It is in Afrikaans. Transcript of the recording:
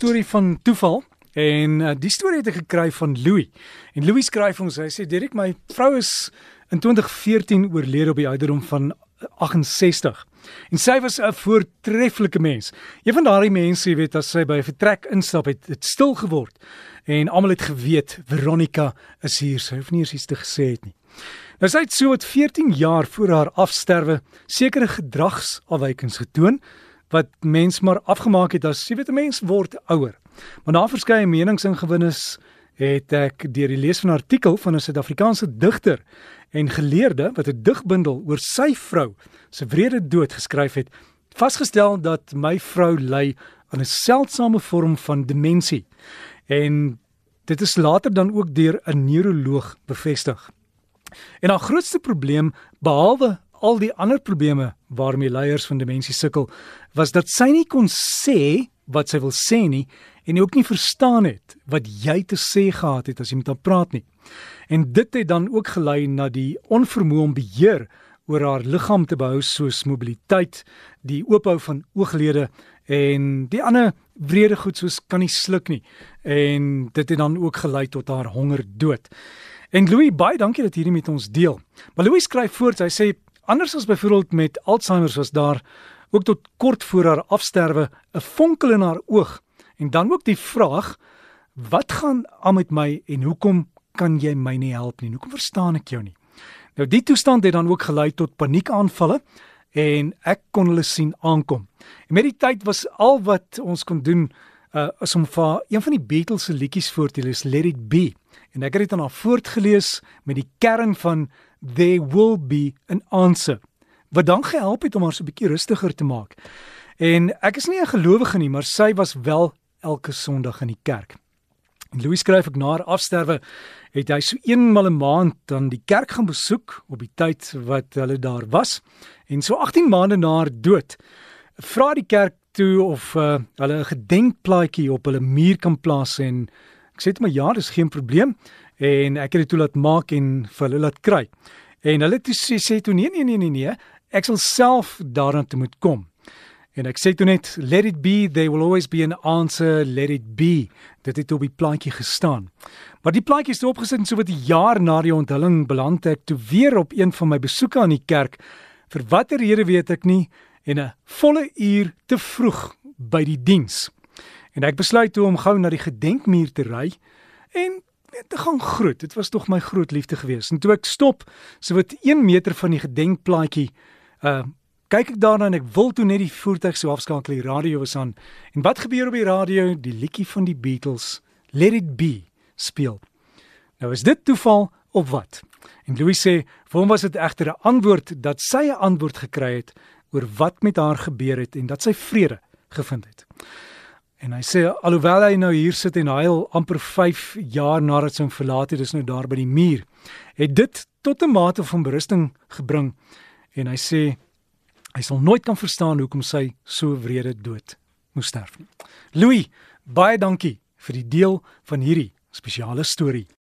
storie van toeval en uh, die storie het ek gekry van Louis. En Louis skryf ons, hy sê Dirk, my vrou is in 2014 oorlede op die ouderdom van 68. En sy was 'n voortreffelike mens. Een van daardie mense, jy weet, as sy by 'n vertrek instap het, het stil geword en almal het geweet Veronica is hier. Sy hoef nie eens iets te gesê het nie. Nou sy het so wat 14 jaar voor haar afsterwe sekere gedragsafwykings getoon wat mens maar afgemaak het as jy weet 'n mens word ouer. Maar na verskeie meningsingewinnes het ek deur die lees van 'n artikel van 'n Suid-Afrikaanse digter en geleerde wat 'n digbundel oor sy vrou se wrede dood geskryf het, vasgestel dat my vrou ly aan 'n seldsame vorm van demensie. En dit is later dan ook deur 'n neuroloog bevestig. En haar grootste probleem behalwe al die ander probleme waarmee leiers van demensie sukkel, was dat sy nie kon sê wat sy wil sê nie en ook nie verstaan het wat jy te sê gehad het as jy met haar praat nie. En dit het dan ook gelei na die onvermoë om beheer oor haar liggaam te behou soos mobiliteit, die oophou van ooglede en die ander wrede goed soos kan nie sluk nie. En dit het dan ook gelei tot haar hongerdood. En Louis, baie dankie dat jy hierdie met ons deel. Maar Louis skryf voort, hy sê Anders as byvoorbeeld met Alzheimer was daar ook tot kort voor haar afsterwe 'n vonkel in haar oog en dan ook die vraag wat gaan aan met my en hoekom kan jy my nie help nie? Hoekom verstaan ek jou nie? Nou die toestand het dan ook gelei tot paniekaanvalle en ek kon hulle sien aankom. En met die tyd was al wat ons kon doen uh is om vir een van die Beatles se liedjies voor te lees, Let It Be. En ek het dit dan al voortgelees met die kern van there will be an answer wat dan gehelp het om haar so 'n bietjie rustiger te maak. En ek is nie 'n gelowige nie, maar sy was wel elke Sondag in die kerk. En Louis skryf ek na haar afsterwe het hy so eenmal 'n maand dan die kerk gaan besoek op die tyd wat hulle daar was. En so 18 maande na haar dood vra die kerk toe of uh, hulle 'n gedenkplaatjie op hulle muur kan plaas en ek sê dit maar ja, dis geen probleem en ek het dit toe laat maak en vir hulle laat kry. En hulle het sê sê toe nee nee nee nee nee, ek sal self daarna toe moet kom. En ek sê toe net let it be there will always be an answer let it be. Dit het op die plaatjie gestaan. Maar die plaatjie is opgesit so wat 'n jaar na die onthulling beland ek toe weer op een van my besoeke aan die kerk vir watter rede weet ek nie en 'n volle uur te vroeg by die diens. En ek besluit toe om gou na die gedenkmuur te ry en te gaan groet. Dit was tog my groot liefde geweest. En toe ek stop, so wat 1 meter van die gedenkplaatjie, uh kyk ek daarna en ek wil toe net die voertuig so afskakel, die radio was aan. En wat gebeur op die radio? Die liedjie van die Beatles, Let It Be, speel. Nou is dit toeval of wat? En Louis sê, vir hom was dit egter 'n antwoord dat sy 'n antwoord gekry het oor wat met haar gebeur het en dat sy vrede gevind het. En hy sê alhoewel hy nou hier sit en huil amper 5 jaar nadat sy hom verlaat het, is nou daar by die muur, het dit tot 'n mate van berusting gebring. En hy sê hy sal nooit kan verstaan hoekom sy so wrede dood moes sterf nie. Louis, baie dankie vir die deel van hierdie spesiale storie.